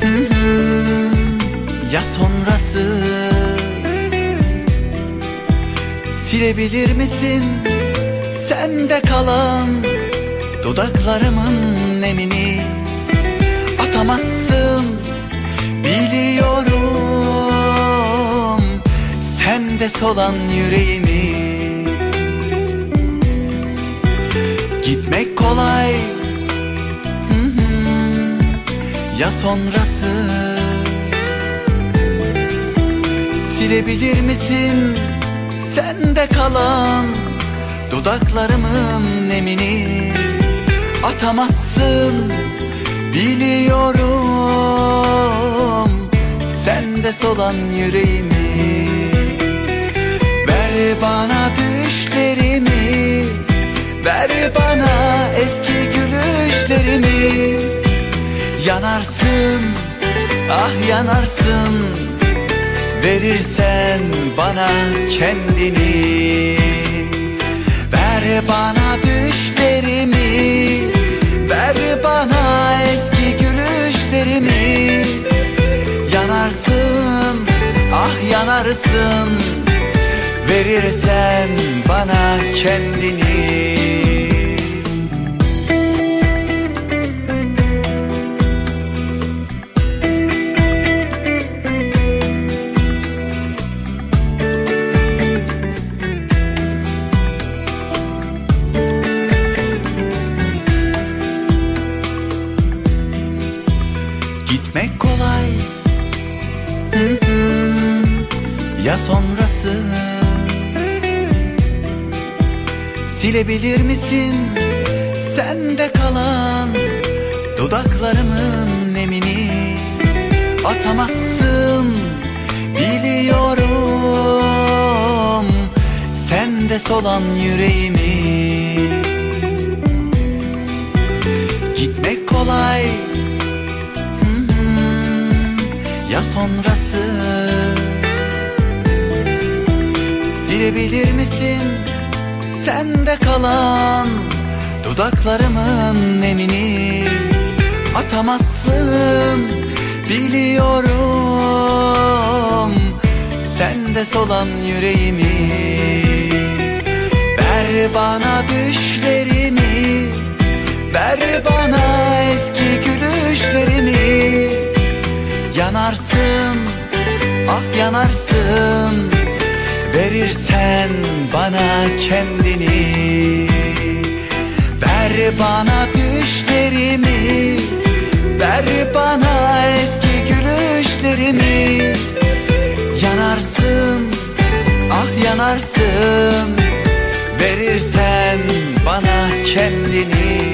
hı. Ya sonrası? Silebilir misin sende kalan Dudaklarımın nemini? Atamazsın biliyorum Sende solan yüreğimi. Gitmek Ya sonrası? Silebilir misin sende kalan Dudaklarımın nemini? Atamazsın biliyorum Sende solan yüreğimi. Ver bana düşlerimi Ver bana eski Yanarsın, ah yanarsın. Verirsen bana kendini. Ver bana düşlerimi Ver bana eski gülüşlerimi. Yanarsın, ah yanarsın. Verirsen bana kendini Ya sonrası? Silebilir misin sende kalan Dudaklarımın nemini? Atamazsın biliyorum. Sende solan yüreğimi Ya sonrası? Silebilir misin sende kalan Dudaklarımın nemini? Atamazsın biliyorum Sende solan yüreğimi. Ver bana düşlerimi Ver bana yanarsın ah yanarsın. Verirsen bana kendini Ver bana düşlerimi Ver bana eski gülüşlerimi. Yanarsın ah yanarsın. Verirsen bana kendini